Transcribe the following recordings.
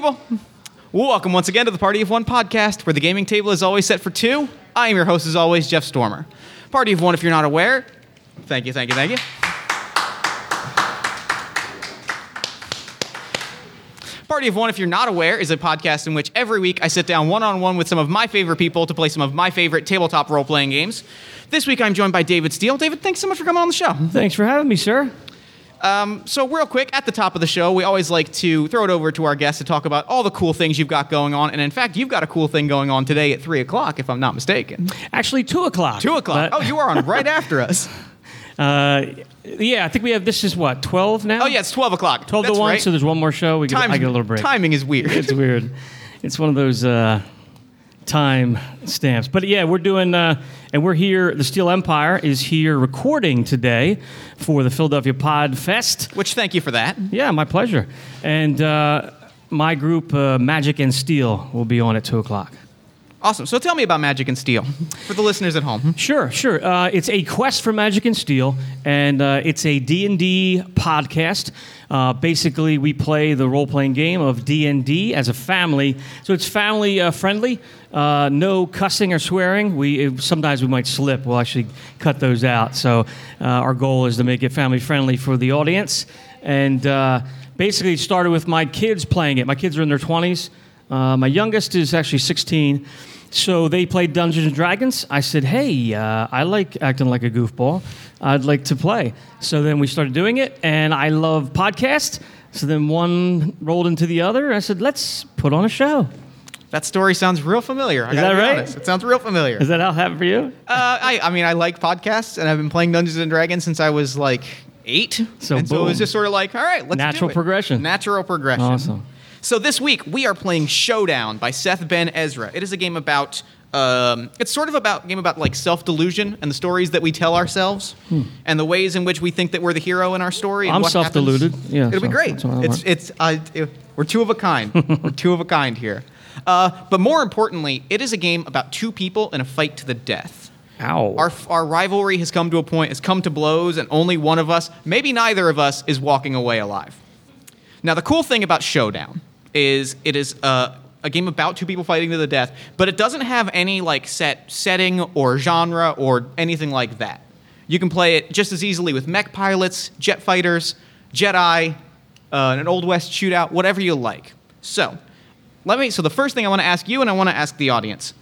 people. Welcome once again to the Party of One podcast, where the gaming table is always set for two. I am your host, as always, Jeff Stormer. Party of One, if you're not aware, thank you, thank you, thank you. Party of One, if you're not aware, is a podcast in which every week I sit down one on one with some of my favorite people to play some of my favorite tabletop role playing games. This week I'm joined by David Steele. David, thanks so much for coming on the show. Thanks for having me, sir. So, real quick, at the top of the show, we always like to throw it over to our guests to talk about all the cool things you've got going on. And in fact, you've got a cool thing going on today at 3 o'clock, if I'm not mistaken. Actually, two o'clock. 2 o'clock. But, oh, you are on right after us. uh, yeah, I think we have this is what twelve now. Oh, yeah, it's 12 o'clock. twelve That's to one. Right. So there's one more show. We get, Time's- I get a little break. Timing is weird. It's weird. It's one of those uh, time stamps. But yeah, we're doing, uh, and we're here. The Steel Empire is here recording today for the Philadelphia Pod Fest. Which, thank you for that. Yeah, my pleasure. And uh, my group, uh, Magic and Steel, will be on at two o'clock. Awesome. So, tell me about Magic and Steel for the listeners at home. Sure, sure. Uh, it's a quest for magic and steel, and uh, it's a D&D podcast. Uh, basically, we play the role-playing game of D&D as a family, so it's family uh, friendly. Uh, no cussing or swearing. We sometimes we might slip. We'll actually cut those out. So uh, our goal is to make it family friendly for the audience, and basically it started with my kids playing it. My kids are in their 20s. Uh, my youngest is actually 16. So they played Dungeons and Dragons. I said, "Hey, uh, I like acting like a goofball. I'd like to play." So then we started doing it, and I love podcasts. So then one rolled into the other. I said, "Let's put on a show." That story sounds real familiar. I Is that right? honest. It sounds real familiar. Is that how it happened for you? Uh, I, I mean, I like podcasts, and I've been playing Dungeons and Dragons since I was like eight. So and so it was just sort of like, all right, let's Natural do it. progression. Natural progression. Awesome. So this week we are playing Showdown by Seth Ben Ezra. It is a game about. Um, it's sort of about game about like self delusion and the stories that we tell ourselves, and the ways in which we think that we're the hero in our story. and Hmm. I'm self-deluded. Yeah, it'll be great. that's what I It's it's uh, it- we're two of a kind. we're two of a kind here. Uh, but more importantly, it is a game about two people in a fight to the death. Ow. Our, our rivalry has come to a point, has come to blows, and only one of us, maybe neither of us, is walking away alive. Now, the cool thing about Showdown is it is uh, a game about two people fighting to the death, but it doesn't have any like set setting or genre or anything like that. You can play it just as easily with mech pilots, jet fighters, Jedi, uh, an old west shootout, whatever you like. So, let me. So the first thing I want to ask you, and I want to ask the audience,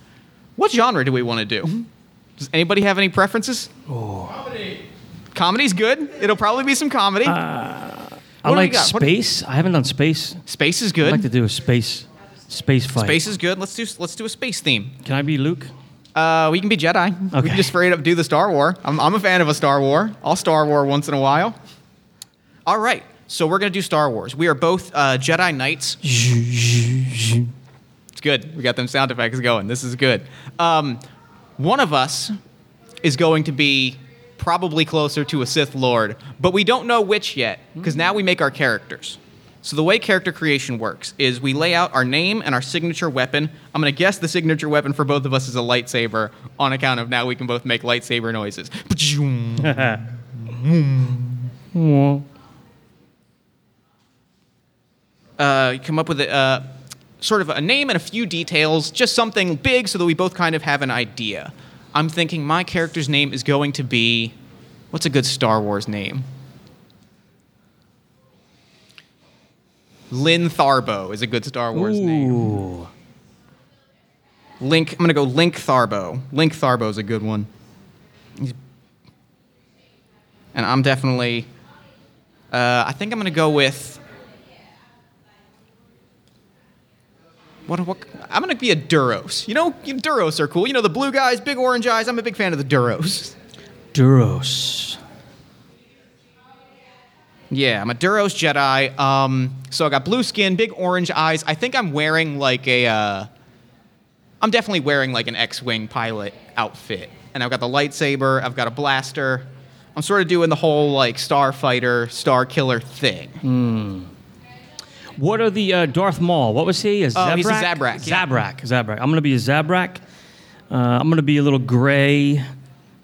what genre do we want to do? Does anybody have any preferences? Comedy. Comedy's good. It'll probably be some comedy. I we like space. I haven't done space. space is good. I'd like to do a space space fight. Space is good. Let's do let's do a space theme. Can I be Luke? Uh, we can be Jedi. We Okay. can just straight up do the Star War. I'm, I'm a fan of a Star War. I'll Star War once in a while. All right. So we're gonna do Star Wars. We are both uh, Jedi Knights. It's good. We got them sound effects going. This is good. Um, one of us is going to be probably closer to a Sith Lord, but we don't know which yet because now we make our characters. So the way character creation works is we lay out our name and our signature weapon. I'm going to guess the signature weapon for both of us is a lightsaber on account of now we can both make lightsaber noises. uh, you come up with a uh, sort of a name and a few details, just something big so that we both kind of have an idea. I'm thinking my character's name is going to be what's a good Star Wars name? Lynn Tharbo is a good Star Wars name. Link, I'm gonna go Link Tharbo. Link Tharbo is a good one. He's- and I'm definitely, uh, I think I'm gonna go with. What, what? I'm gonna be a Duros. You know, Duros are cool. You know, the blue guys, big orange eyes. I'm a big fan of the Duros. Duros. Yeah, I'm a Duros Jedi. Um, so I got blue skin, big orange eyes. I think I'm wearing like a. Uh, I'm definitely wearing like an X-wing pilot outfit, and I've got the lightsaber. I've got a blaster. I'm sort of doing the whole like starfighter, star killer thing. What are the uh, Darth Maul? What was he? A Zabrak? Oh, he's a Zabrak, yeah. Zabrak. Zabrak. I'm gonna be a Zabrak. Uh, I'm gonna be a little gray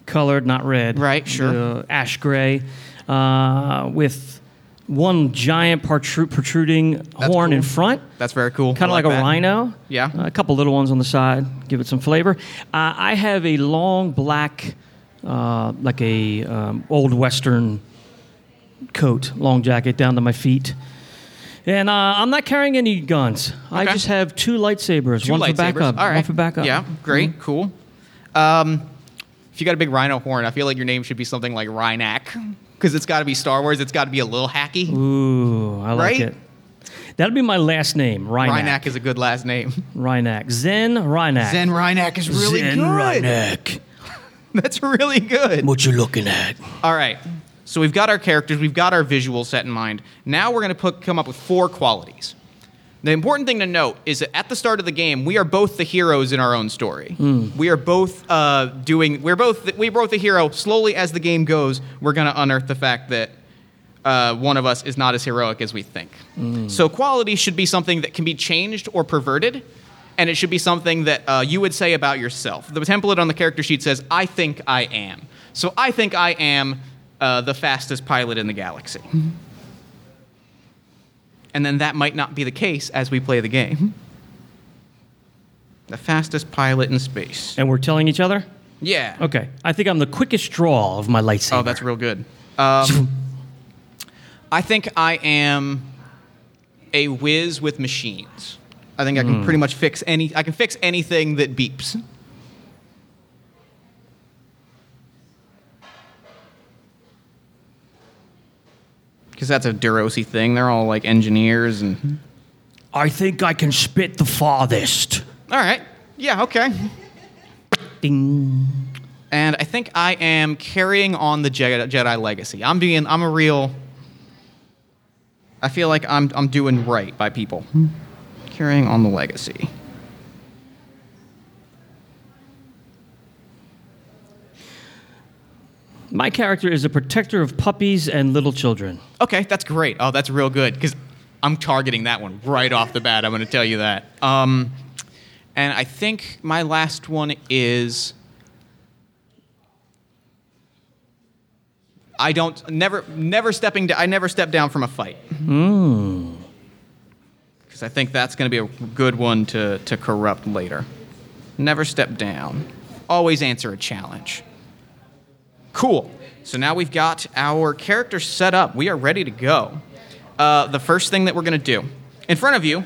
colored, not red. Right, sure. Uh, ash gray, uh, with one giant protru- protruding horn in front. That's very cool. Kind of I like, a rhino. Yeah. Uh, a couple little ones on the side, give it some flavor. Uh, I have a long black, uh, like a um, old western coat, long jacket down to my feet. And uh, I'm not carrying any guns. I Okay. just have two lightsabers, Two one for lightsabers. backup, All right. one for backup. Yeah, great, cool. Um, if you got a big rhino horn, I feel like your name should be something like Rhynac, because it's got to be Star Wars. It's got to be a little hacky. Ooh, I like Right? it. That'll be my last name, Rhynac. Rhynac is a good last name. Rhynac. Zen Rhynac. Zen Rhynac is really Zen good. Rhynac. That's really good. What you looking at? All right. So we've got our characters, we've got our visual set in mind. Now we're going to put come up with four qualities. The important thing to note is that at the start of the game, we are both the heroes in our own story. We are both uh, doing. We're both. We're both the hero. Slowly, as the game goes, we're going to unearth the fact that uh, one of us is not as heroic as we think. So quality should be something that can be changed or perverted, and it should be something that uh, you would say about yourself. The template on the character sheet says, "I think I am." So I think I am uh, the fastest pilot in the galaxy. And then that might not be the case as we play the game. The fastest pilot in space. And we're telling each other? Yeah. Okay. I think I'm the quickest draw of my lightsaber. Oh, that's real good. Um, I think I am a whiz with machines. I think I can pretty much fix any. I can fix anything that beeps. Because that's a Durosi thing. They're all like engineers and. I think I can spit the farthest. All right. Yeah. Okay. Ding. and I think I am carrying on the Jedi, Jedi legacy. I'm being, I'm a real. I feel like I'm, I'm doing right by people. Hmm. Carrying on the legacy. My character is a protector of puppies and little children. Okay, that's great. Oh, that's real good because I'm targeting that one right off the bat. I'm going to tell you that. Um, and I think my last one is. I don't never never stepping. Down I never step down from a fight. Because I think that's going to be a good one to to corrupt later. Never step down. Always answer a challenge. Cool. So now we've got our character set up. We are ready to go. Uh, the first thing that we're going to do in front of you,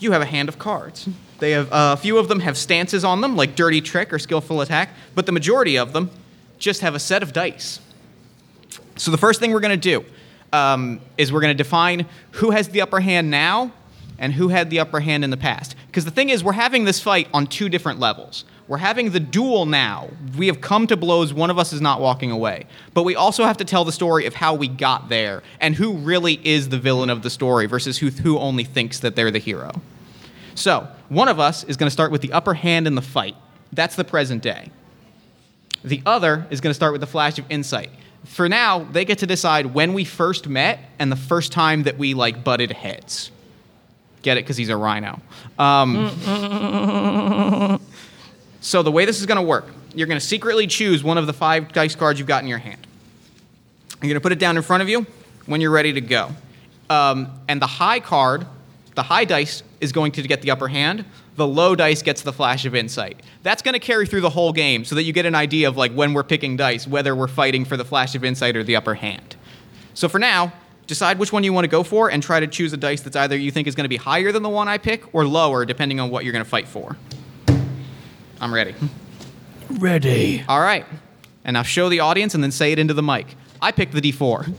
you have a hand of cards. They have uh, a few of them have stances on them, like dirty trick or skillful attack, but the majority of them just have a set of dice. So the first thing we're going to do um, is we're going to define who has the upper hand now and who had the upper hand in the past. Because the thing is, we're having this fight on two different levels. We're having the duel now. We have come to blows. One of us is not walking away. But we also have to tell the story of how we got there and who really is the villain of the story versus who, who only thinks that they're the hero. So, one of us is going to start with the upper hand in the fight. That's the present day. The other is going to start with the flash of insight. For now, they get to decide when we first met and the first time that we like butted heads. Get it? Because he's a rhino. Um, so the way this is going to work, you're going to secretly choose one of the five dice cards you've got in your hand. You're going to put it down in front of you when you're ready to go. Um, and the high card, the high dice, is going to get the upper hand. The low dice gets the flash of insight. That's going to carry through the whole game so that you get an idea of like when we're picking dice, whether we're fighting for the flash of insight or the upper hand. So for now, decide which one you want to go for and try to choose a dice that's either you think is going to be higher than the one I pick or lower, depending on what you're going to fight for. I'm ready. Ready. All right. And now show the audience and then say it into the mic. I picked the D4.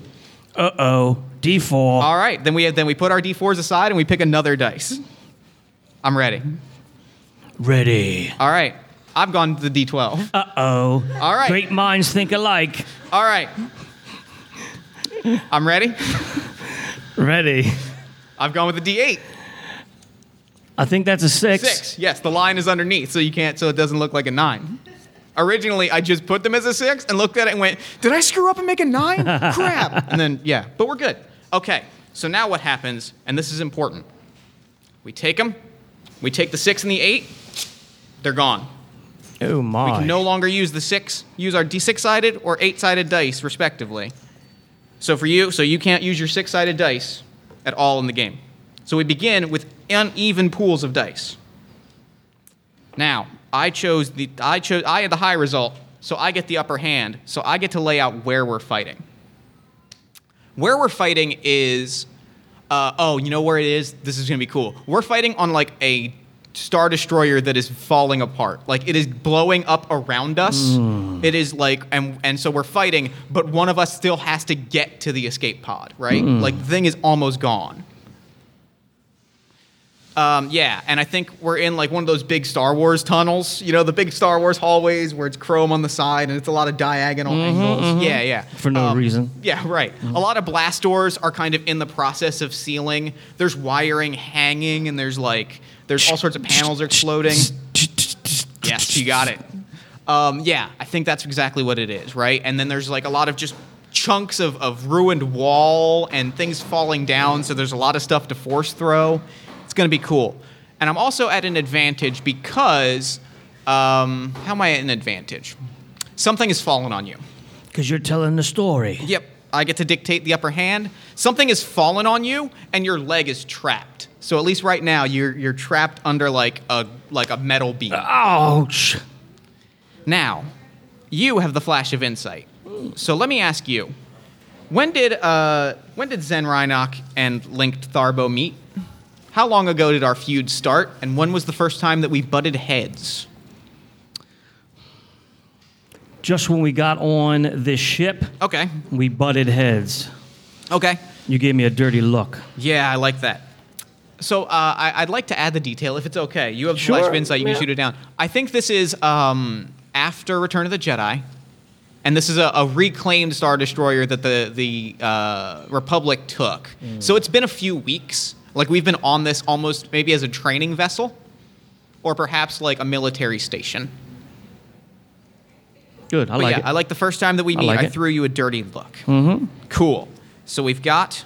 Uh oh. D4. All right. Then we then we put our D4s aside and we pick another dice. I'm ready. Ready. All right. I've gone to the D12. Uh oh. All right. Great minds think alike. All right. I'm ready. Ready. I've gone with the D8. I think that's a six. Six. Yes, the line is underneath, so you can't, so it doesn't look like a nine. Originally, I just put them as a six and looked at it and went, "Did I screw up and make a nine? Crap!" And then yeah, but we're good. Okay. So now what happens? And this is important. We take them. We take the six and the eight. They're gone. Oh my. We can no longer use the six. Use our D6 sided or eight sided dice, respectively. So for you, so you can't use your six-sided dice at all in the game. So we begin with uneven pools of dice. Now, I chose the I chose I had the high result, so I get the upper hand. So I get to lay out where we're fighting. Where we're fighting is uh, oh, you know where it is? This is gonna be cool. We're fighting on like a star destroyer that is falling apart. Like it is blowing up around us. It is like and and so we're fighting, but one of us still has to get to the escape pod, right? Like the thing is almost gone. Um, yeah, and I think we're in like one of those big Star Wars tunnels. You know, the big Star Wars hallways where it's chrome on the side and it's a lot of diagonal angles. Yeah, yeah. For no Um, reason. yeah, right. A lot of blast doors are kind of in the process of sealing. There's wiring hanging, and there's like there's all sorts of panels exploding. Yes, you got it. Um, yeah, I think that's exactly what it is, right? And then there's like a lot of just chunks of, of ruined wall and things falling down, so there's a lot of stuff to force throw. It's gonna be cool. And I'm also at an advantage because um, how am I at an advantage? Something has fallen on you. Because you're telling the story. Yep. I get to dictate the upper hand. Something has fallen on you and your leg is trapped. So at least right now you're you're trapped under like a like a metal beam. Ouch. Now, you have the flash of insight. So let me ask you. When did uh when did Zen Rhynac and Link Tharbo meet? How long ago did our feud start and when was the first time that we butted heads? Just when we got on this ship, Okay. we butted heads. Okay. You gave me a dirty look. Yeah, I like that. So uh, I, I'd like to add the detail, if it's okay. You have the Sure, flash of insight. You yeah. can shoot it down. I think this is um, after Return of the Jedi, and this is a, a reclaimed Star Destroyer that the the uh, Republic took. So it's been a few weeks. Like we've been on this almost maybe as a training vessel, or perhaps like a military station. Good. I But like yeah, it. I like the first time that we I meet, I, like it. threw you a dirty look. Mm-hmm. Cool. So we've got.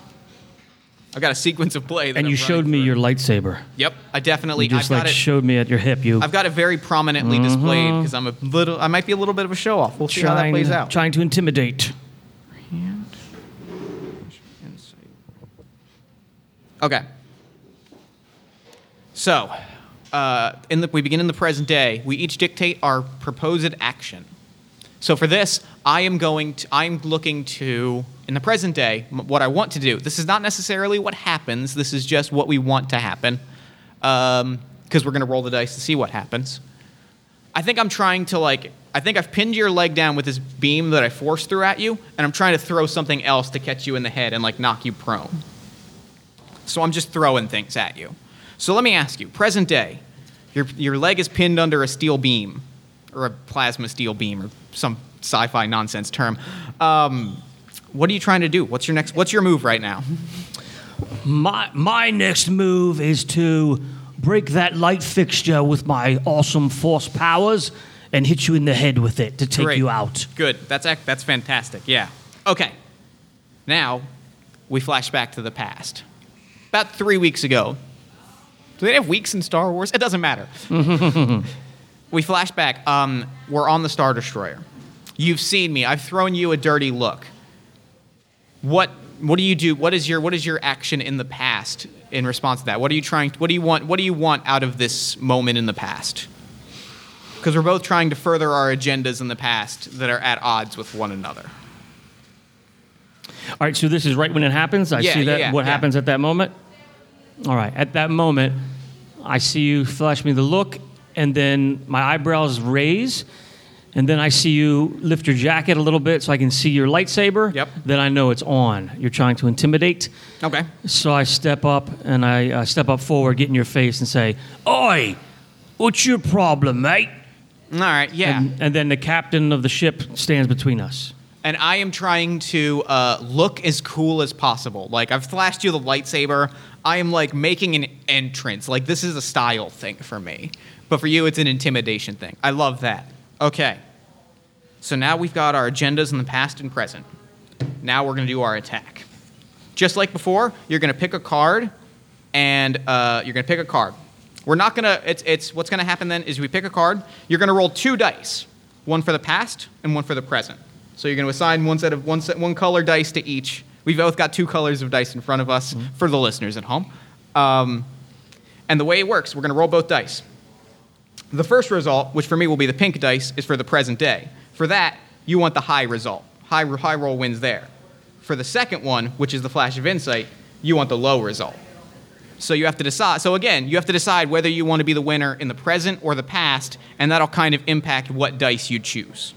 I've got a sequence of play. That and I'm you showed me through. your lightsaber. Yep, I definitely. You just I've like got it. showed me at your hip. You I've got it very prominently displayed because I'm a little. I might be a little bit of a show off. We'll see how that plays out. trying to intimidate. Okay. So, uh, in the, we begin in the present day. We each dictate our proposed action. So for this, I am going to. I'm looking to in the present day m- what I want to do. This is not necessarily what happens. This is just what we want to happen, because we're going to roll the dice to see what happens. I think I'm trying to like. I think I've pinned your leg down with this beam that I force through at you, and I'm trying to throw something else to catch you in the head and like knock you prone. So I'm just throwing things at you. So let me ask you, present day, your your leg is pinned under a steel beam, or a plasma steel beam, or some sci-fi nonsense term. Um, what are you trying to do? What's your next? What's your move right now? My my next move is to break that light fixture with my awesome force powers and hit you in the head with it to take Great. you out. Good. That's ac- that's fantastic. Yeah. Okay. Now, we flash back to the past. About three weeks ago. Do they have weeks in Star Wars? It doesn't matter. we flash back. Um, we're on the Star Destroyer. You've seen me. I've thrown you a dirty look. What what do you do? What is your what is your action in the past in response to that? What are you trying? What do you want? What do you want out of this moment in the past? Because we're both trying to further our agendas in the past that are at odds with one another. All right, so this is right when it happens. I Yeah, see that. yeah, what yeah. happens at that moment? All right, at that moment, I see you flash me the look, and then my eyebrows raise, and then I see you lift your jacket a little bit so I can see your lightsaber. Yep. Then I know it's on. You're trying to intimidate. Okay. So I step up and I uh, step up forward, get in your face, and say, "Oi, what's your problem, mate?" All right. Yeah. And, and then the captain of the ship stands between us. and I am trying to uh, look as cool as possible. Like I've flashed you the lightsaber. I am like making an entrance. Like this is a style thing for me, but for you, it's an intimidation thing. I love that. Okay. So now we've got our agendas in the past and present. Now we're gonna do our attack. Just like before, you're gonna pick a card, and uh, you're gonna pick a card. We're not gonna. It's it's what's gonna happen then is we pick a card. You're gonna roll two dice, one for the past and one for the present. So you're going to assign one set of one set one color dice to each. We've both got two colors of dice in front of us for the listeners at home. Um, and the way it works, we're going to roll both dice. The first result, which for me will be the pink dice, is for the present day. For that, you want the high result. High, high roll wins there. For the second one, which is the flash of insight, you want the low result. So you have to decide. So again, you have to decide whether you want to be the winner in the present or the past, and that'll kind of impact what dice you choose.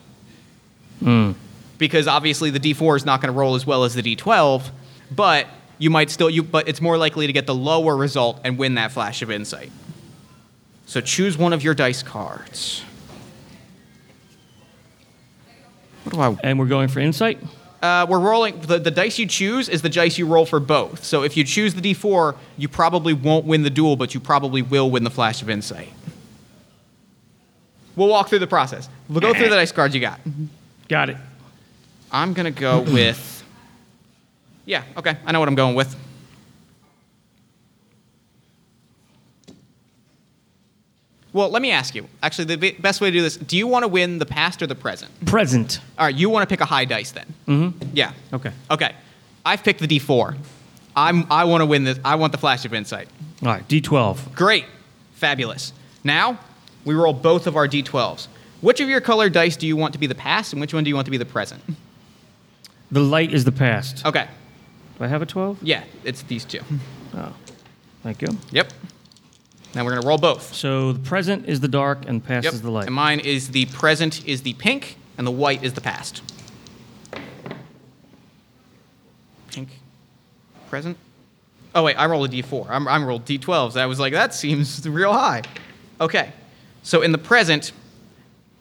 Because obviously the D4 is not going to roll as well as the D12, but you might still you but it's more likely to get the lower result and win that flash of insight. So choose one of your dice cards. What do I And we're going for insight. uh, we're rolling the, the dice you choose is the dice you roll for both. So if you choose the D4, you probably won't win the duel, but you probably will win the flash of insight. We'll walk through the process. We'll go through the dice cards you got. Got it. I'm gonna go with. Yeah, okay, I know what I'm going with. Well, let me ask you. Actually, the best way to do this: Do you want to win the past or the present? Present. All right, you want to pick a high dice then. Mm-hmm. Yeah. Okay. Okay. I've picked the D4. I'm, I want to win this. I want the flash of insight. All right. D12. Great. Fabulous. Now, we roll both of our D12s. Which of your colored dice do you want to be the past, and which one do you want to be the present? The light is the past. Okay. Do I have a 12? Yeah, it's these two. Oh. Thank you. Yep. Now we're going to roll both. So the present is the dark and past Yep. is the light. And mine is the present is the pink, and the white is the past. Pink. Present. Oh wait, I rolled a D4. I'm, I'm rolled D12s. I was like, that seems real high. Okay. So in the present,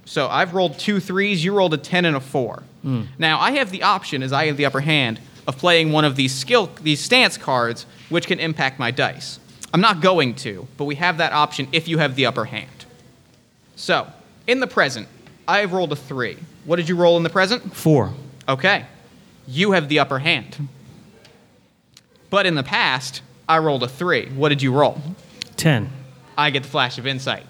so I've rolled two threes. You rolled a ten and a four. Hmm. Now I have the option, as I have the upper hand, of playing one of these skill these stance cards, which can impact my dice. I'm not going to, but we have that option if you have the upper hand. So in the present, I have rolled a three. What did you roll in the present? Four. Okay. You have the upper hand. But in the past, I rolled a three. What did you roll? 10. I get the flash of insight.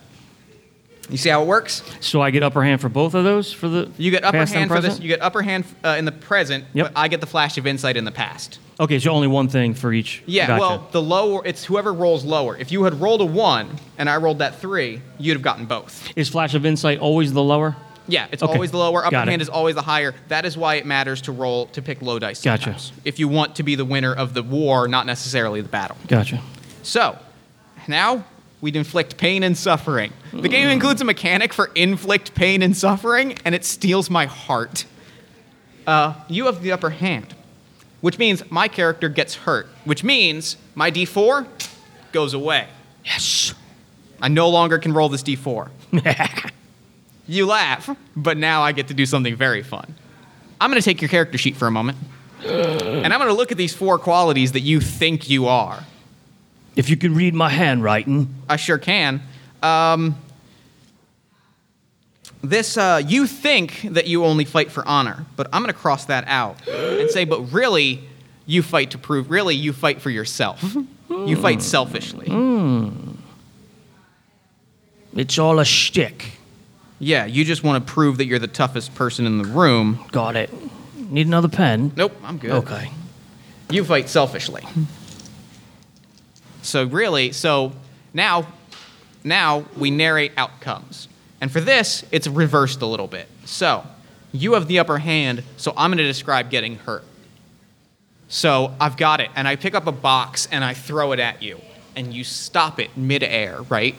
You see how it works? So I get upper hand for both of those for the You get upper past and hand for this. present? You get upper hand uh, in the present, Yep. but I get the flash of insight in the past. Okay, so only one thing for each. Yeah, Gotcha. well, the lower it's whoever rolls lower. If you had rolled a one and I rolled that three, you'd have gotten both. is flash of insight always the lower? Yeah, it's Okay. always the lower. Upper Got it. hand is always the higher. That is why it matters to roll to pick low dice. Gotcha. Sometimes, if you want to be the winner of the war, not necessarily the battle. Gotcha. So, now we'd inflict pain and suffering. The game includes a mechanic for inflict pain and suffering, and it steals my heart. Uh, you have the upper hand, which means my character gets hurt, which means my d4 goes away. Yes. I no longer can roll this d4. You laugh, but now I get to do something very fun. I'm going to take your character sheet for a moment, and I'm going to look at these four qualities that you think you are. If you can read my handwriting. I sure can. Um, this, uh, you think that you only fight for honor, but I'm going to cross that out and say, but really, you fight to prove, really, you fight for yourself. You fight selfishly. It's all a shtick. Yeah, you just want to prove that you're the toughest person in the room. Got it. Need another pen? Nope, I'm good. Okay. You fight selfishly. So really, so now, now we narrate outcomes, and for this, it's reversed a little bit. So you have the upper hand, so I'm going to describe getting hurt. So I've got it, and I pick up a box and I throw it at you, and you stop it midair, right?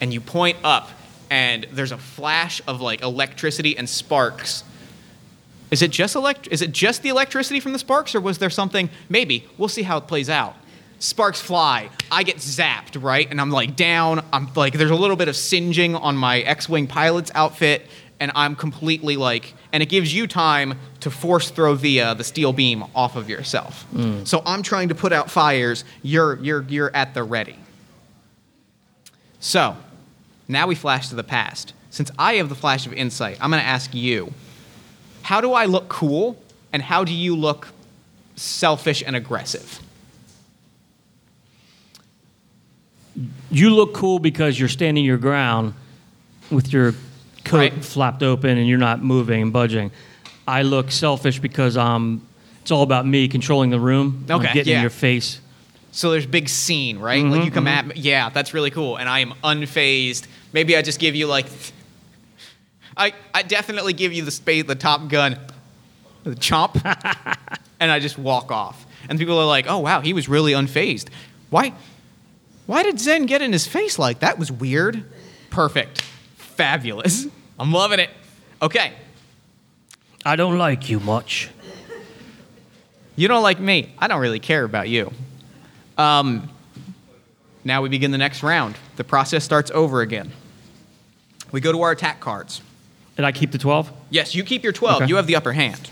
And you point up, and there's a flash of like electricity and sparks is it just elect- Is it just the electricity from the sparks, or was there something? Maybe we'll see how it plays out. Sparks fly. I get zapped, right? And I'm like down. I'm like, there's a little bit of singeing on my X-wing pilot's outfit, and I'm completely like, and it gives you time to force throw the uh, the steel beam off of yourself. So I'm trying to put out fires. You're you're you're at the ready. So now we flash to the past. Since I have the flash of insight, I'm going to ask you how do I look cool and how do you look selfish and aggressive? You look cool because you're standing your ground with your coat Right. flapped open and you're not moving and budging. I look selfish because um, it's all about me controlling the room. Okay, getting yeah. in your face. So there's big scene, right? like you come at me. Yeah, that's really cool. And I am unfazed. Maybe I just give you like. I I definitely give you the spade, the top gun, the chomp, and I just walk off. And people are like, "Oh wow, he was really unfazed. Why? Why did Zen get in his face like that? Was weird. Perfect, fabulous. I'm loving it. Okay, I don't like you much. You don't like me. I don't really care about you. Um, now we begin the next round. The process starts over again. We go to our attack cards. And I keep the 12? Yes, you keep your 12. Okay. You have the upper hand.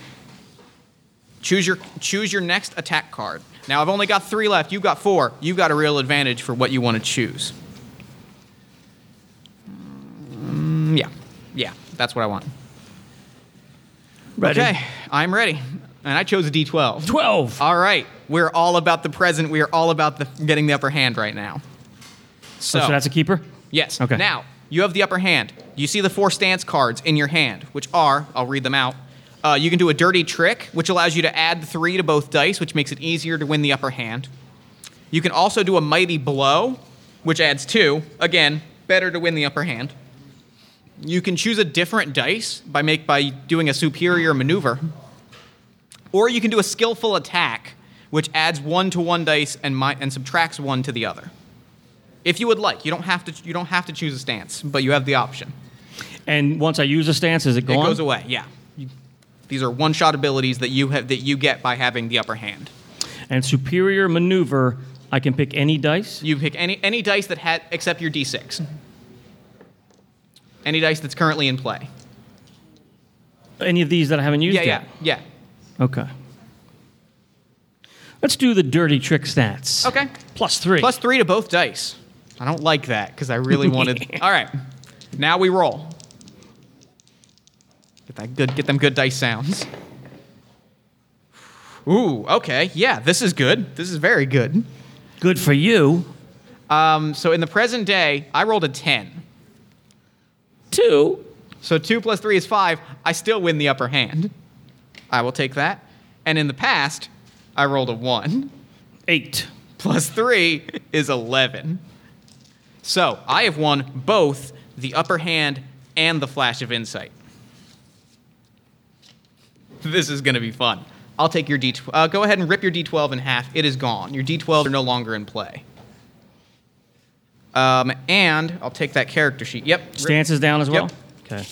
Choose your choose your next attack card. Now I've only got 3 left. You've got 4. You've got a real advantage for what you want to choose. Mm, yeah. Yeah, that's what I want. Ready? Okay, I'm ready. And I chose a D12. 12. All right, we're all about the present. We are all about the getting the upper hand right now. So, so that's a keeper? yes. Okay. Now you have the upper hand. You see the four stance cards in your hand, which are I'll read them out. Uh, you can do a dirty trick, which allows you to add three to both dice, which makes it easier to win the upper hand. You can also do a mighty blow, which adds two. Again, better to win the upper hand. You can choose a different dice by make by doing a superior maneuver. Or you can do a skillful attack, which adds one to one dice and, mi- and subtracts one to the other. If you would like, you don't have to. You don't have to choose a stance, but you have the option. And once I use a stance, is it gone? It goes away. Yeah. These are one-shot abilities that you have that you get by having the upper hand. And superior maneuver, I can pick any dice. You pick any any dice that had except your d6. Mm-hmm. Any dice that's currently in play. Any of these that I haven't used Yeah, yeah, yet? yeah. Okay. Let's do the dirty trick stats. Okay. Plus three. Plus three to both dice. I don't like that because I really wanted. All right, now we roll. Get that good. Get them good dice sounds. Ooh. Okay. Yeah. This is good. This is very good. Good for you. Um, so in the present day, I rolled a ten. Two. So two plus three is five. I still win the upper hand. I will take that. And in the past, I rolled a one. Eight. plus three is 11. So I have won both the upper hand and the flash of insight. This is going to be fun. I'll take your D12. Uh, go ahead and rip your D12 in half. It is gone. Your D12 are no longer in play. Um, and I'll take that character sheet. Yep. rip- Stances down as well? Yep. Okay.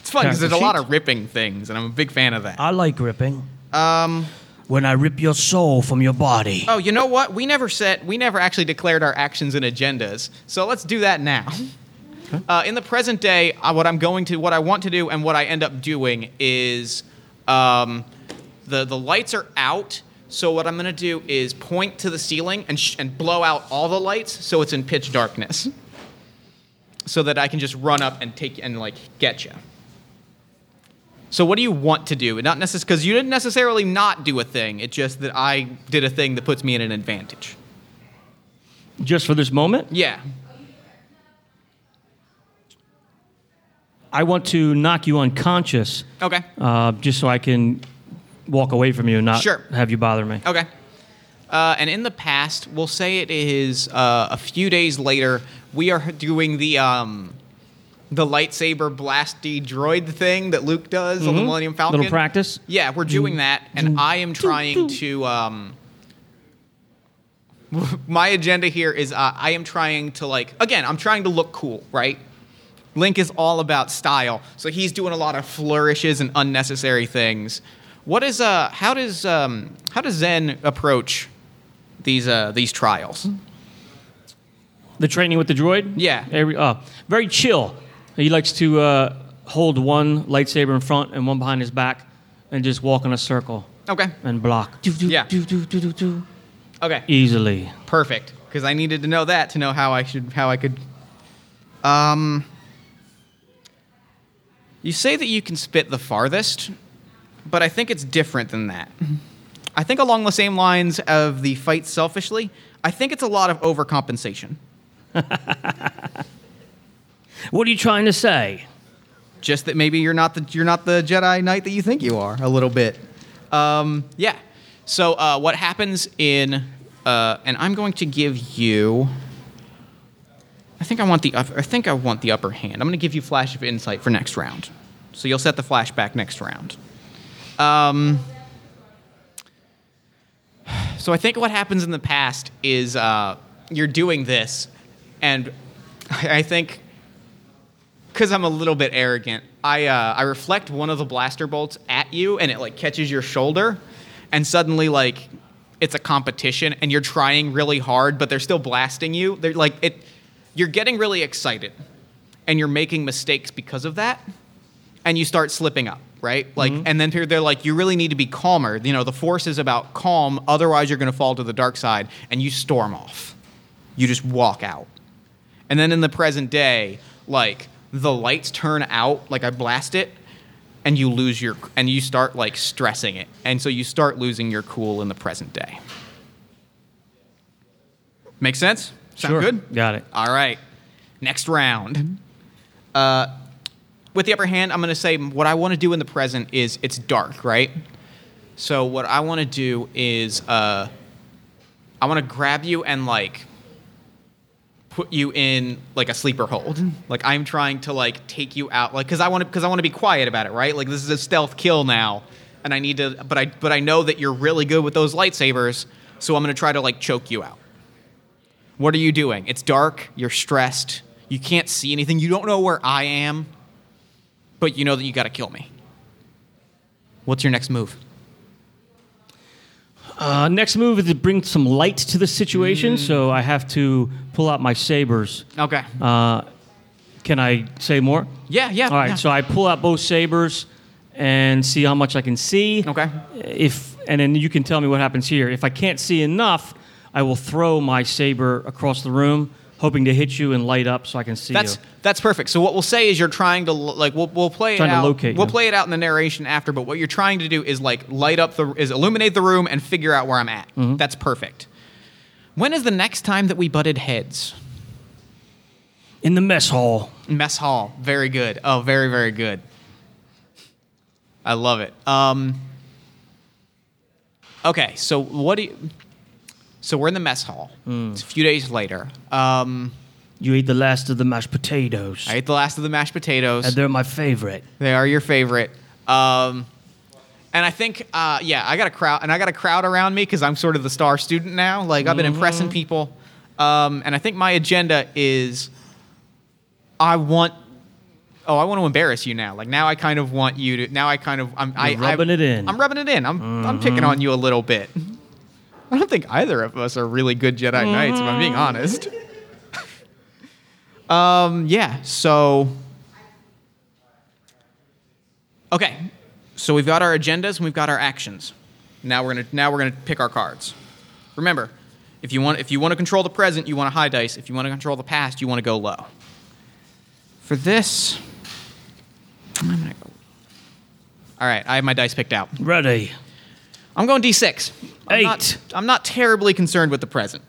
It's fun because there's Character a lot of ripping things, and I'm a big fan of that. I like ripping. Um, When I rip your soul from your body. oh, you know what? We never said we never actually declared our actions and agendas. So let's do that now. Uh, in the present day, uh, what I'm going to, what I want to do, and what I end up doing is, um, the the lights are out. So what I'm going to do is point to the ceiling and sh- and blow out all the lights, so it's in pitch darkness, so that I can just run up and take and like get you. So what do you want to do? Not necessarily because you didn't necessarily not do a thing. It's just that I did a thing that puts me in an advantage. Just for this moment, Yeah. I want to knock you unconscious Okay. uh, just so I can walk away from you and not Sure. have you bother me. Okay. Uh, and in the past, we'll say it is uh, a few days later. We are doing the um, the lightsaber blasty droid thing that Luke does on the Millennium Falcon. Mm-hmm. Little practice. Yeah, we're doing that, and I am trying to. Um, my agenda here is uh, I am trying to like again. I'm trying to look cool, right? Link is all about style, so he's doing a lot of flourishes and unnecessary things. What is uh? How does um? How does Zen approach these uh these trials? The training with the droid? Yeah. Every, uh, very chill. He likes to uh, hold one lightsaber in front and one behind his back and just walk in a circle Okay. and block. Yeah. Do, do, do, do, do. Okay. Easily. Perfect. Because I needed to know that to know how I should how I could. Um. You say that you can spit the farthest, but I think it's different than that. I think along the same lines of the fight selfishly. I think it's a lot of overcompensation. What are you trying to say? Just that maybe you're not the you're not the Jedi Knight that you think you are. A little bit. Um, yeah. So uh, what happens in uh, and I'm going to give you. I think I want the up- I think I want the upper hand. I'm going to give you flash of insight for next round. So you'll set the flashback next round. Um, so I think what happens in the past is uh, you're doing this, and I think because I'm a little bit arrogant, I uh, I reflect one of the blaster bolts at you, and it like catches your shoulder, and suddenly like it's a competition, and you're trying really hard, but they're still blasting you. They're like it. You're getting really excited, and you're making mistakes because of that, and you start slipping up, right? Like, mm-hmm. and then they're, they're like, you really need to be calmer. You know, the force is about calm, otherwise you're going to fall to the dark side, and you storm off. You just walk out. And then in the present day, like the lights turn out, like I blast it, and you lose your and you start like stressing it. And so you start losing your cool in the present day. Make sense? Sound Sure. good? Got it. All right. Next round. Uh, with the upper hand, I'm going to say what I want to do in the present is it's dark, right? So what I want to do is uh, I want to grab you and like put you in like a sleeper hold. Like I'm trying to like take you out, like because I want to because I want to be quiet about it, right? Like this is a stealth kill now, and I need to, but I but I know that you're really good with those lightsabers, so I'm going to try to like choke you out. What are you doing? It's dark. You're stressed. You can't see anything. You don't know where I am, but you know that you got to kill me. What's your next move? Uh, next move is to bring some light to the situation, Mm. so I have to pull out my sabers. Okay. Uh, can I say more? yeah, yeah. All right, yeah. so I pull out both sabers and see how much I can see. Okay. If and then you can tell me what happens here. If I can't see enough, I will throw my saber across the room, hoping to hit you and light up so I can see That's you. that's perfect. So what we'll say is you're trying to like we'll we'll play Trying it to out. locate we'll you. play it out in the narration after, but what you're trying to do is like light up the is illuminate the room and figure out where I'm at. Mm-hmm. That's perfect. When is the next time that we butted heads? In the mess hall. Mess hall. Very good. Oh, very very good. I love it. Um. Okay, so what do you? So we're in the mess hall. Hmm. It's a few days later. Um, You ate the last of the mashed potatoes. I ate the last of the mashed potatoes. and they're my favorite. They are your favorite. Um, and I think, uh, yeah, I got a crowd, and I got a crowd around me because I'm sort of the star student now. Like I've been impressing people, um, and I think my agenda is, I want, oh, I want to embarrass you now. Like now, I kind of want you to. Now I kind of, I'm, I, rubbing I, it in. I'm rubbing it in. I'm, I'm picking on you a little bit. I don't think either of us are really good Jedi Knights, if I'm being honest. um, yeah. So. Okay, so we've got our agendas and we've got our actions. Now we're gonna now we're gonna pick our cards. Remember, if you want if you want to control the present, you want a high dice. If you want to control the past, you want to go low. For this, I'm gonna go. All right, I have my dice picked out. Ready. I'm going D6. I'm Not, Eight. I'm not terribly concerned with the present.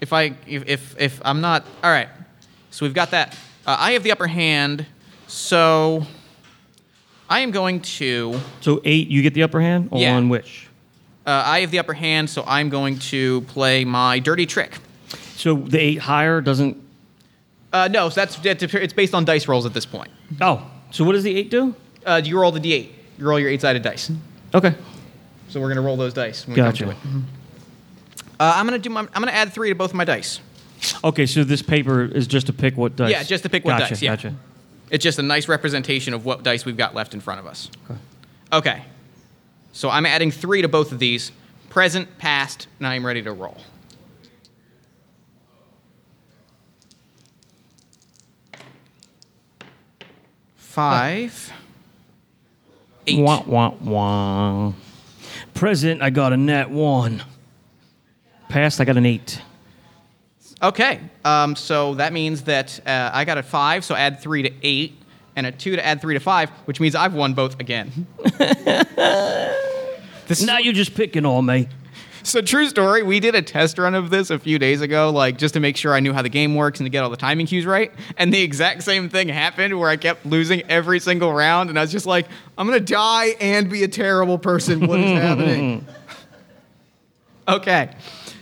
If I if if, if I'm not all right, so we've got that. Uh, I have the upper hand, so I am going to. So eight, you get the upper hand or Yeah. on which? Uh, I have the upper hand, so I'm going to play my dirty trick. So the eight higher doesn't. Uh, no, so that's it's based on dice rolls at this point. Oh, so what does the eight do? Uh, you roll the d8. You roll your eight-sided dice. Okay. So we're gonna roll those dice. When we Come to it. Uh, I'm gonna do my. I'm gonna add three to both of my dice. Okay, so this paper is just to pick what dice. Yeah, just to pick what gotcha, dice, yeah. Gotcha. It's just a nice representation of what dice we've got left in front of us. Okay. So I'm adding three to both of these. Present, past, and I'm ready to roll. Five. Eight. Wah, wah, wah. Present, I got a net one. Past, I got an eight. Okay. Um, so that means that uh, I got a five, so add three to eight, and a two to add three to five, which means I've won both again. this is Now you're just picking on me. So true story, we did a test run of this a few days ago, like just to make sure I knew how the game works and to get all the timing cues right. And the exact same thing happened where I kept losing every single round, and I was just like, I'm gonna die and be a terrible person. What is happening? Okay,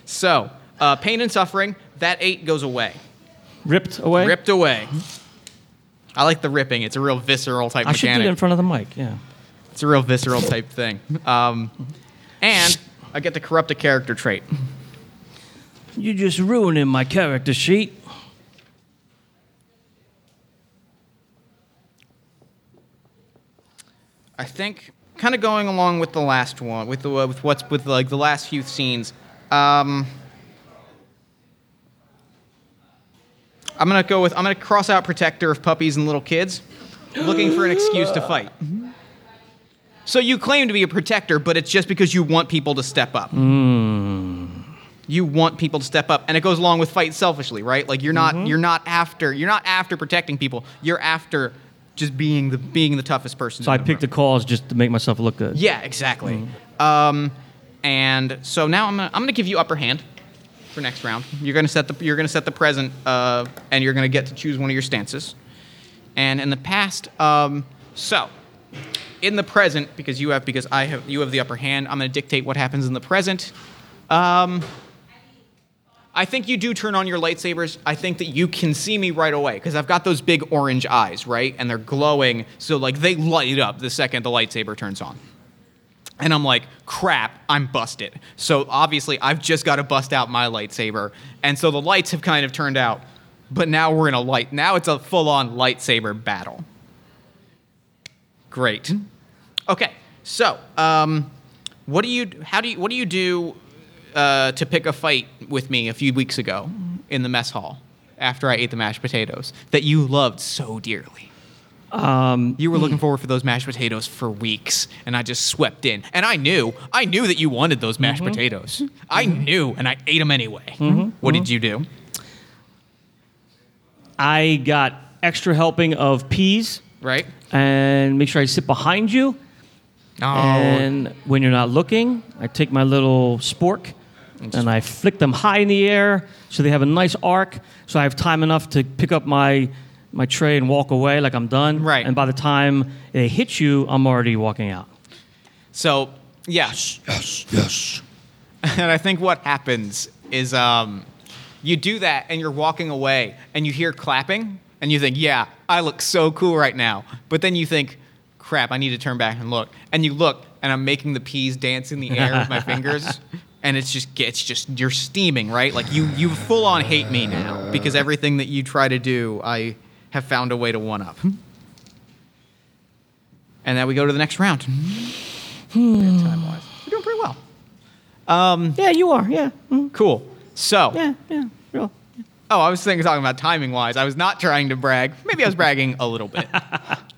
so uh, pain and suffering. That eight goes away, Ripped away. ripped away. I like the ripping. It's a real visceral type I should do it in front of the mic. Yeah. It's a real visceral type thing. Um, and I get to corrupt a character trait. You're just ruining my character sheet. I think kind of going along with the last one, with the with what's with like the last few scenes. Um, I'm gonna go with I'm gonna cross out protector of puppies and little kids, looking for an excuse to fight. So you claim to be a protector, but it's just because you want people to step up. You want people to step up, and it goes along with fight selfishly, right? Like you're not you're not after you're not after protecting people. You're after just being the being the toughest person. So I picked room. the calls just to make myself look good. Yeah, exactly. Um, and so now I'm gonna, I'm gonna give you upper hand for next round. You're gonna set the you're gonna set the present, uh, and you're gonna get to choose one of your stances. And in the past, um, so in the present, because you have because I have you have the upper hand, I'm gonna dictate what happens in the present. Um, I think you do turn on your lightsabers. I think that you can see me right away because I've got those big orange eyes, right? And they're glowing, so like they light up the second the lightsaber turns on. And I'm like, crap, I'm busted. So obviously, I've just got to bust out my lightsaber. And so the lights have kind of turned out, but now we're in a light. Now it's a full on lightsaber battle. Great. Okay, so um, what do you? How do you? What do you do uh, to pick a fight with me a few weeks ago in the mess hall after I ate the mashed potatoes that you loved so dearly? Um, You were looking forward for those mashed potatoes for weeks, and I just swept in. And I knew, I knew that you wanted those mashed potatoes. I knew, and I ate them anyway. What did you do? I got extra helping of peas Right? and make sure I sit behind you. Oh, And when you're not looking, I take my little spork and I flick them high in the air so they have a nice arc. So I have time enough to pick up my my tray and walk away like I'm done. Right. And by the time they hit you, I'm already walking out. so yes, Yes, yes. and I think what happens is um, you do that, and you're walking away, and you hear clapping, and you think, "Yeah, I look so cool right now." But then you think, "Crap, I need to turn back and look." And you look, and I'm making the peas dance in the air with my fingers, and it's just it's just you're steaming, right? Like you you full on hate me now because everything that you try to do, I have found a way to one up. And then we go to the next round. Time wise, we're doing pretty well. Um, um, yeah, you are. Yeah. Mm, Cool. So, Yeah, yeah. Real. oh, I was thinking talking about timing wise. I was not trying to brag. Maybe I was bragging a little bit.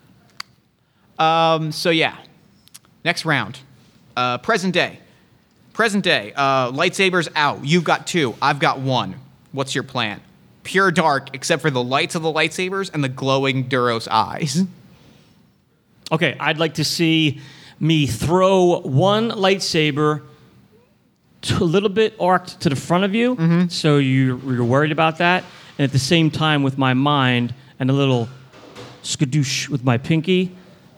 um, so yeah, next round. Uh, present day. Present day. Uh, lightsabers out. You've got two. I've got one. What's your plan? Pure dark, except for the lights of the lightsabers and the glowing Duros eyes. Okay, I'd like to see me throw one lightsaber t- a little bit arced to the front of you, so you, you're worried about that. And at the same time, with my mind and a little skadoosh with my pinky,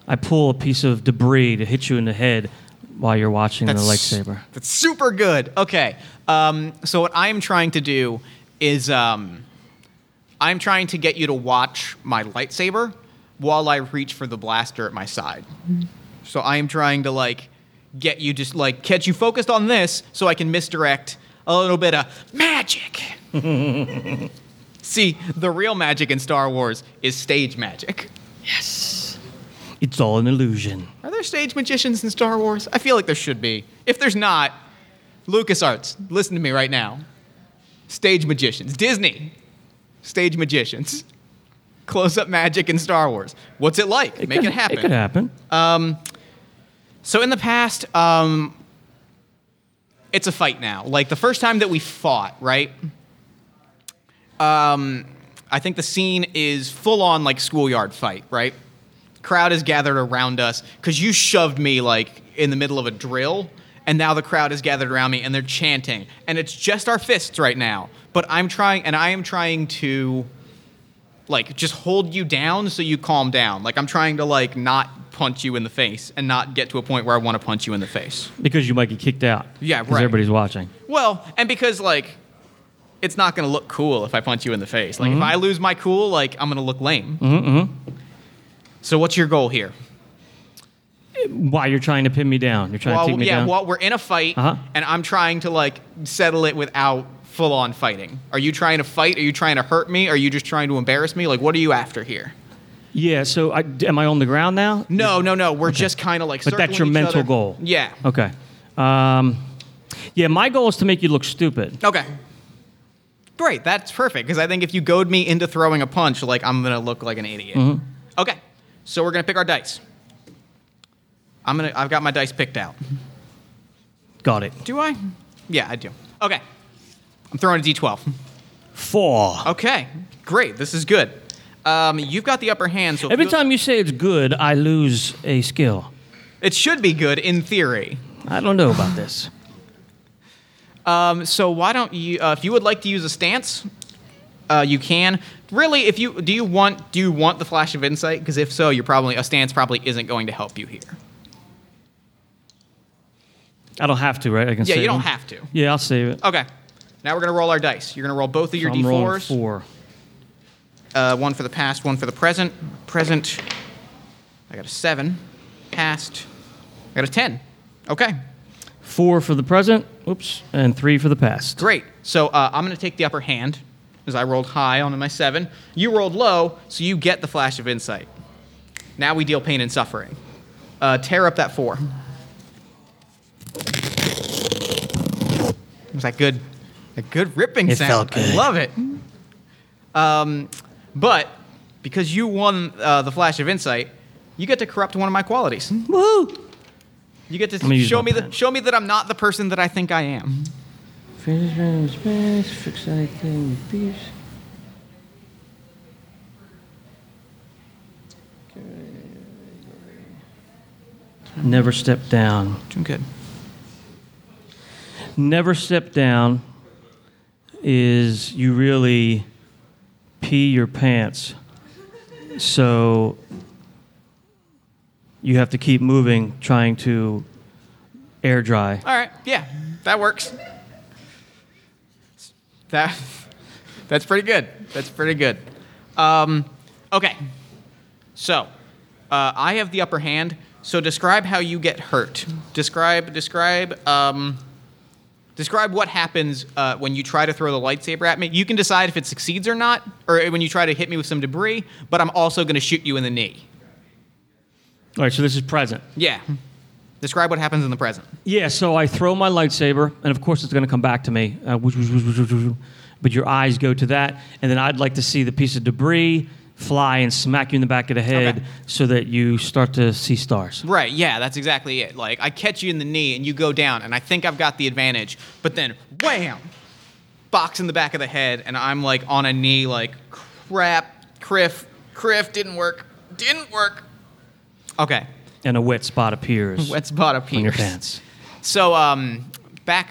I pull a piece of debris to hit you in the head while you're watching the lightsaber. That's super good. Okay. Um, so what I'm trying to do is um, I'm trying to get you to watch my lightsaber while I reach for the blaster at my side. So I am trying to like get you just like catch you focused on this so I can misdirect a little bit of magic. See, the real magic in Star Wars is stage magic. It's all an illusion. Are there stage magicians in Star Wars? I feel like there should be. If there's not, LucasArts, listen to me right now. Stage magicians. Disney, stage magicians. Close up magic in Star Wars. What's it like? Make could- it happen. It could happen. So in the past, um, it's a fight now. Like the first time that we fought, right? Um, I think the scene is full on like schoolyard fight, right? Crowd is gathered around us because you shoved me like in the middle of a drill, and now the crowd is gathered around me and they're chanting, and it's just our fists right now. But I'm trying, and I am trying to, like, just hold you down so you calm down. Like I'm trying to like not punch you in the face and not get to a point where I want to punch you in the face. Because you might get kicked out. Yeah, Because right. everybody's watching. Well, and because like it's not going to look cool if I punch you in the face. Like if I lose my cool, like I'm going to look lame. Mm-hmm. So what's your goal here? Why you're trying to pin me down? You're trying Well, to take me yeah, down. well, we're in a fight, Uh-huh. and I'm trying to like settle it without full on fighting. Are you trying to fight? Are you trying to hurt me? Are you just trying to embarrass me? Like, what are you after here? yeah. So I, am I on the ground now? No, no, no. We're just kind of like. But that's your mental other. goal. Yeah. Okay. Um, yeah, my goal is to make you look stupid. Okay. Great. That's perfect because I think if you goad me into throwing a punch, like I'm gonna look like an idiot. Mm-hmm. Okay. So we're gonna pick our dice. I'm gonna. I've got my dice picked out. Got it. Do I? Yeah, I do. Okay. I'm throwing a d12. Four. Okay. Great. This is good. Um, you've got the upper hand, so if Every you- time you say it's good, I lose a skill. it should be good in theory. I don't know about this. Um, so why don't you, uh, if you would like to use a stance, uh, you can. Really, if you do you want do you want the flash of insight? Because if so, you're probably a stance probably isn't going to help you here. I don't have to, right? I can. Yeah, you don't them? have to. Yeah, I'll save it. Okay. Now we're gonna roll our dice. You're gonna roll both of your I'm rolling d4s. four. Uh, one for the past, one for the present. Present. I got a seven. Past. I got a ten. Okay. Four for the present. Oops, and three for the past. Great. So uh, I'm going to take the upper hand, as I rolled high on my seven. You rolled low, so you get the flash of insight. Now we deal pain and suffering. Uh, tear up that four. Was that good? A good ripping It sound. felt good. I love it. Um, but because you won uh, the flash of insight, you get to corrupt one of my qualities. Woohoo! You get to show me that show me that I'm not the person that I think I am. Finish round space. Fix anything peace. Never step down. Doing good. Never step down is you really pee your pants. So you have to keep moving, trying to air dry. All right. Yeah, that works. That that's pretty good. That's pretty good. Um, okay. So uh, I have the upper hand. So describe how you get hurt. Describe describe um, describe what happens uh, when you try to throw the lightsaber at me. You can decide if it succeeds or not, or when you try to hit me with some debris. But I'm also going to shoot you in the knee. All right, so this is present. Yeah. Describe what happens in the present. Yeah, so I throw my lightsaber, and of course it's going to come back to me. Uh, but your eyes go to that, and then I'd like to see the piece of debris fly and smack you in the back of the head Okay. so that you start to see stars. Right, yeah, that's exactly it. Like, I catch you in the knee and you go down, and I think I've got the advantage, but then wham! Box in the back of the head, and I'm like on a knee, like, crap, criff, criff, didn't work, didn't work. Okay, And a wet spot appears A wet spot appears. on your pants. So, um, back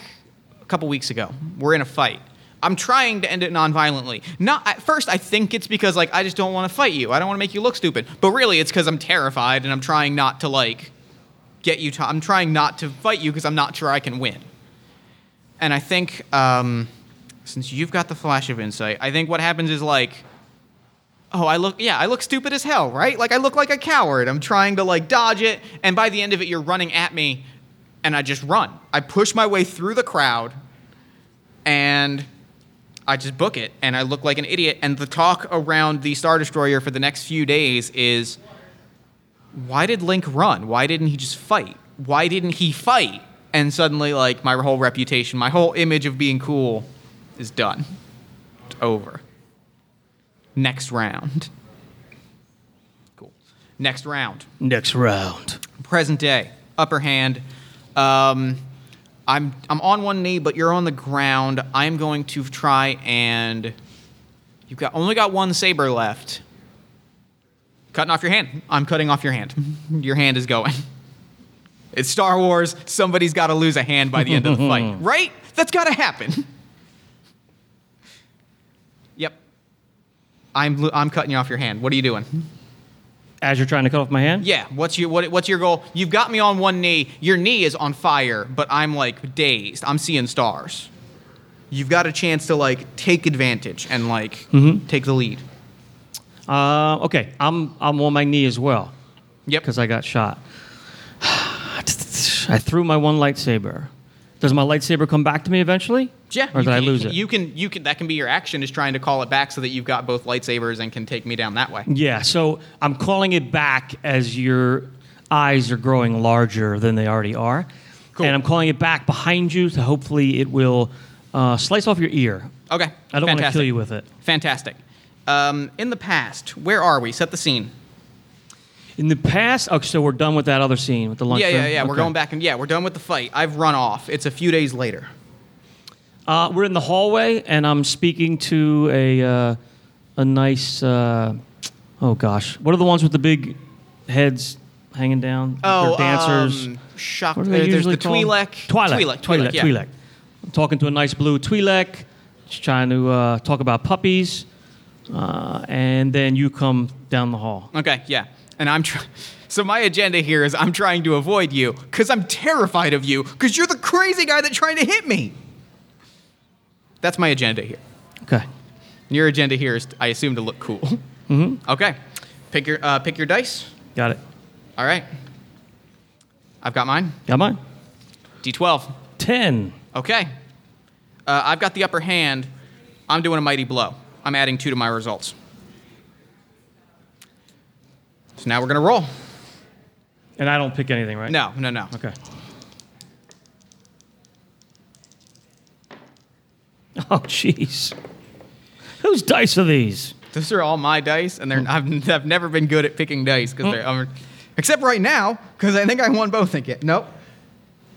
a couple weeks ago, we're in a fight. I'm trying to end it non-violently. Not at first, I think it's because like I just don't want to fight you. I don't want to make you look stupid. But really, it's because I'm terrified and I'm trying not to like get you. To, I'm trying not to fight you because I'm not sure I can win. And I think um, since you've got the flash of insight, I think what happens is like. Oh, I look, yeah, I look stupid as hell, right? Like, I look like a coward. I'm trying to, like, dodge it, and by the end of it, you're running at me, and I just run. I push my way through the crowd, and I just book it, and I look like an idiot. And the talk around the Star Destroyer for the next few days is why did Link run? Why didn't he just fight? Why didn't he fight? And suddenly, like, my whole reputation, my whole image of being cool is done. It's over. Next round. Cool. Next round Next round. present day, upper hand. Um, I'm I'm on one knee, but you're on the ground. I'm going to try and you've got only got one saber left. Cutting off your hand. I'm cutting off your hand. Your hand is going. It's Star Wars. Somebody's got to lose a hand by the end of the fight, right? That's got to happen. I'm I'm cutting you off your hand. What are you doing? As you're trying to cut off my hand? Yeah. What's your what, What's your goal? You've got me on one knee. Your knee is on fire, but I'm like dazed. I'm seeing stars. You've got a chance to like take advantage and like take the lead. Uh, okay, I'm I'm on my knee as well Yep. because I got shot. I threw my one lightsaber. Does my lightsaber come back to me eventually? Yeah. Or you did I lose it? You can you can that can be your action is trying to call it back so that you've got both lightsabers and can take me down that way. Yeah, so I'm calling it back as your eyes are growing larger than they already are. Cool. And I'm calling it back behind you to hopefully it will uh, slice off your ear. Okay. I don't want to kill you with it. Fantastic. Um, in the past, where are we? Set the scene. In the past, oh, so we're done with that other scene with the lunch. Yeah, yeah, yeah. We're going back and yeah, we're done with the fight. I've run off. It's a few days later. Uh, we're in the hallway, and I'm speaking to a uh, a nice. Uh, oh gosh, what are the ones with the big heads hanging down? Oh, They're dancers. Um, shop, what are uh, they there's usually the called? Twi'lek. Twi'lek. Twi'lek. Twi'lek. Twi'lek. yeah. Twi'lek. I'm talking to a nice blue Twi'lek. Just trying to uh, talk about puppies, uh, and then you come down the hall. Okay, yeah. And I'm trying. So my agenda here is I'm trying to avoid you because I'm terrified of you because you're the crazy guy that's trying to hit me. That's my agenda here. Okay. Your agenda here is, I assume, to look cool. Mm-hmm. Okay. Pick your uh, pick your dice. Got it. All right. I've got mine. Got mine. D12. Ten. Okay. Uh, I've got the upper hand. I'm doing a mighty blow. I'm adding two to my results. So now we're gonna roll. And I don't pick anything, right? No, no, no. Okay. Oh, jeez. Whose dice are these? Those are all my dice, and they're I've, I've never been good at picking dice because they're um, except right now because I think I won both again. Nope.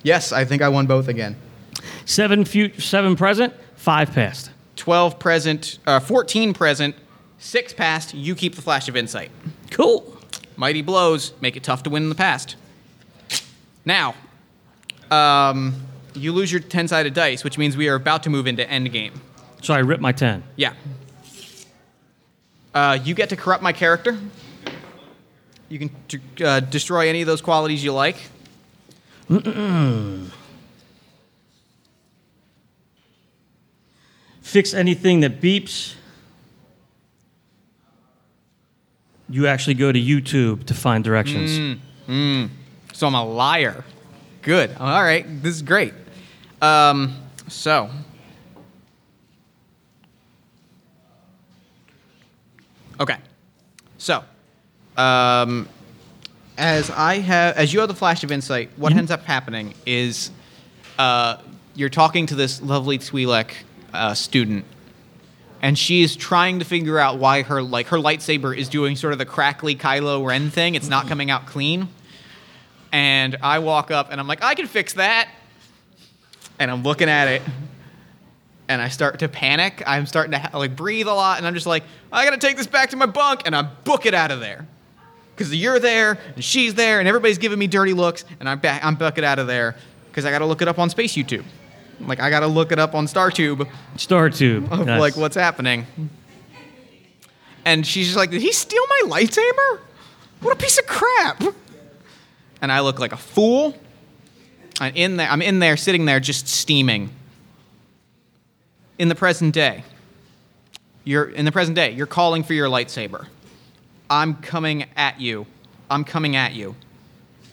Yes, I think I won both again. Seven, fu- seven present, five past. Twelve present, uh, fourteen present, six past. You keep the flash of insight. Cool. Mighty blows make it tough to win in the past. Now, um, you lose your ten-sided dice, which means we are about to move into endgame. So I rip my 10. Yeah. Uh, you get to corrupt my character. You can t- uh, destroy any of those qualities you like. Fix anything that beeps. You actually go to YouTube to find directions. So I'm a liar. Good. All right. This is great. Um, so. Okay. So, um, as I have, as you have the flash of insight, what ends up happening is, uh, you're talking to this lovely Twi'lek uh, student, and she is trying to figure out why her like her lightsaber is doing sort of the crackly Kylo Ren thing. It's not coming out clean. And I walk up and I'm like, I can fix that. And I'm looking at it, and I start to panic. I'm starting to ha- like breathe a lot, and I'm just like, I gotta take this back to my bunk, and I book it out of there. Because you're there, and she's there, and everybody's giving me dirty looks, and I'm back, I'm book it out of there, because I gotta look it up on Space YouTube. Like I gotta look it up on StarTube StarTube. Of Nice. like what's happening. And she's just like, "Did he steal my lightsaber? What a piece of crap!" And I look like a fool. I'm in there. I'm in there, sitting there, just steaming. In the present day, you're in the present day. You're calling for your lightsaber. I'm coming at you. I'm coming at you.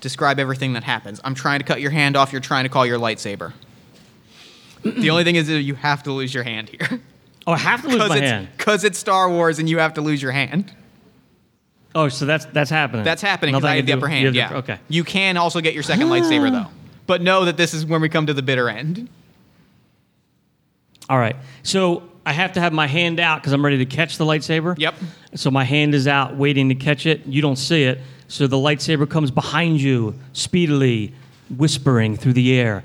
Describe everything that happens. I'm trying to cut your hand off. You're trying to call your lightsaber. The only thing is that you have to lose your hand here. Oh, I have to lose my it's, hand. Because it's Star Wars and you have to lose your hand. Oh, so that's that's happening. That's happening because I have the do- upper hand. Yeah. the- Okay. You can also get your second lightsaber ah. though. But know that this is when we come to the bitter end. All right. So I have to have my hand out because I'm ready to catch the lightsaber. Yep. So my hand is out waiting to catch it. You don't see it. So the lightsaber comes behind you speedily, whispering through the air.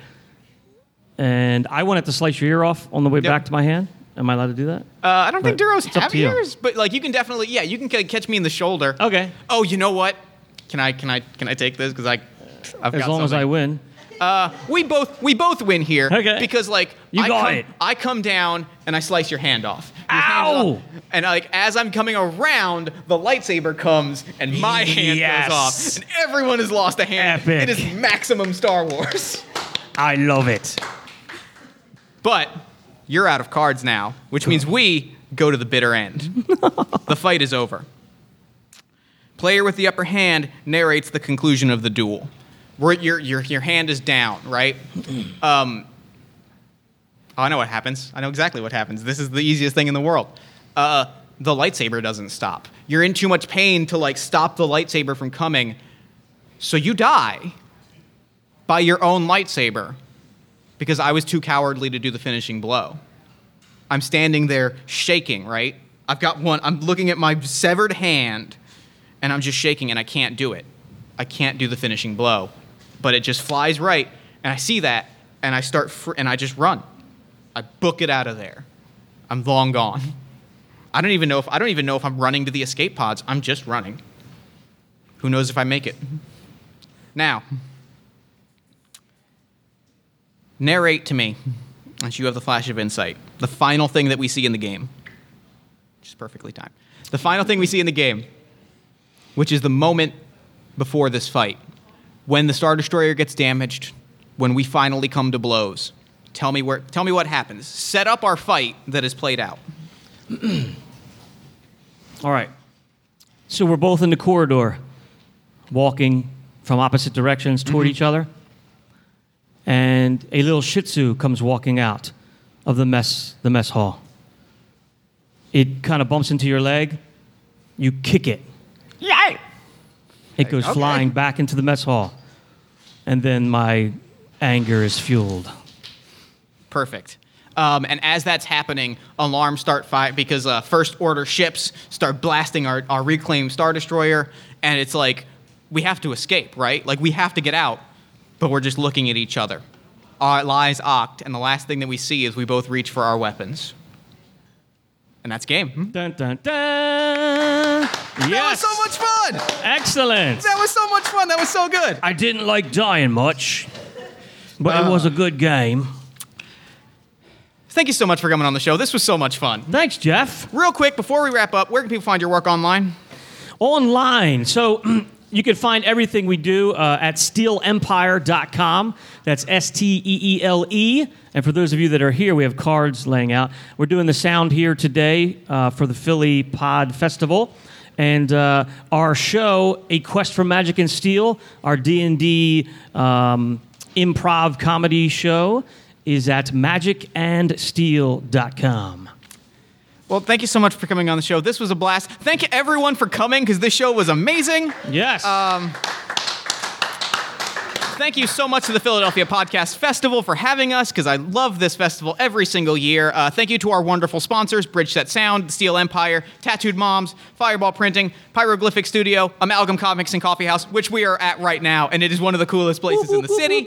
And I wanted to slice your ear off on the way Yep. back to my hand. Am I allowed to do that? Uh, I don't think But Duros it's up have to you. ears, but like you can definitely, yeah, you can ca- catch me in the shoulder. Okay. Oh, you know what? Can I, can I, can I take this? Because I, I've as got long as I something. win. We both we both win here. Okay. Because like You I got come, it. I come down and I slice your hand off. Your Ow! off. And like as I'm coming around, the lightsaber comes and my hand Yes. goes off. And everyone has lost a hand. Epic. It is maximum Star Wars. I love it. But you're out of cards now, which means we go to the bitter end. the fight is over. Player with the upper hand narrates the conclusion of the duel. Where your, your, your hand is down, right? Um, I know what happens. I know exactly what happens. This is the easiest thing in the world. Uh, the lightsaber doesn't stop. You're in too much pain to like stop the lightsaber from coming, so you die by your own lightsaber because I was too cowardly to do the finishing blow. I'm standing there shaking, right? I've got one, I'm looking at my severed hand and I'm just shaking and I can't do it. I can't do the finishing blow. But it just flies right and I see that and I start fr- and I just run. I book it out of there. I'm long gone. I don't even know if I don't even know if I'm running to the escape pods. I'm just running. Who knows if I make it? Now, narrate to me, as you have the flash of insight, the final thing that we see in the game. Which is perfectly timed. The final thing we see in the game, which is the moment before this fight, when the Star Destroyer gets damaged, when we finally come to blows. Tell me where tell me what happens. Set up our fight that is played out. All right. So we're both in the corridor, walking from opposite directions toward mm-hmm. each other. And a little Shih Tzu comes walking out of the mess, the mess hall. It kind of bumps into your leg. You kick it. Yay! It goes Okay. flying back into the mess hall. And then my anger is fueled. Perfect. Um, and as that's happening, alarms start fire because uh, first order ships start blasting our, our reclaimed Star Destroyer, and it's like we have to escape, right? Like we have to get out, but we're just looking at each other. Our lies oct, and the last thing that we see is we both reach for our weapons. And that's game. Hmm? Dun, dun, dun. That was so much fun! Excellent. That was so much fun! That was so good! I didn't like dying much, but it was a good game. Thank you so much for coming on the show. This was so much fun. Thanks, Jeff. Real quick, before we wrap up, where can people find your work online? Online. So you can find everything we do uh, at steelempire.com. That's S T E E L E. And for those of you that are here, we have cards laying out. We're doing the sound here today uh, for the Philly Pod Festival. And uh, our show, A Quest for Magic and Steel, our D&D um, improv comedy show, is at magicandsteel.com. Well, thank you so much for coming on the show. This was a blast. Thank you everyone for coming because this show was amazing. Yes. Thank you so much to the Philadelphia Podcast Festival for having us because I love this festival every single year. Uh, thank you to our wonderful sponsors Bridge Set Sound, Steel Empire, Tattooed Moms, Fireball Printing, Pyroglyphic Studio, Amalgam Comics and Coffee House, which we are at right now, and it is one of the coolest places in the city.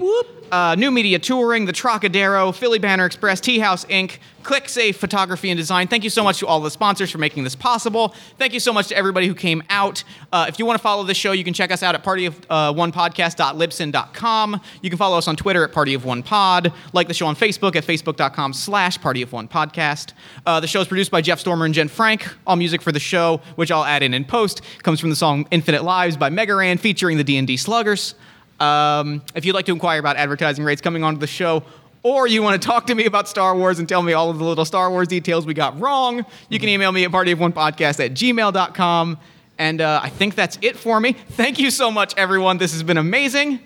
Uh, New Media Touring, The Trocadero, Philly Banner Express, Tea House Inc., ClickSafe Photography and Design. Thank you so much to all the sponsors for making this possible. Thank you so much to everybody who came out. Uh, if you want to follow this show, you can check us out at partyofonepodcast.libsyn.com. You can follow us on Twitter at Party of One Pod. Like the show on Facebook at facebook.com slash Party of One Podcast. Uh, the show is produced by Jeff Stormer and Jen Frank. All music for the show, which I'll add in in post, comes from the song Infinite Lives by Mega Ran featuring the D&D Sluggers. Um, if you'd like to inquire about advertising rates coming onto the show, or you want to talk to me about Star Wars and tell me all of the little Star Wars details we got wrong, you can email me at partyofonepodcast at gmail.com. And uh, I think that's it for me. Thank you so much, everyone. This has been amazing.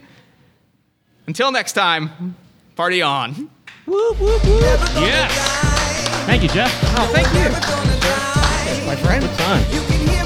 Until next time, party on. yes. Thank you, Jeff. Oh, thank you. My friend. Good time.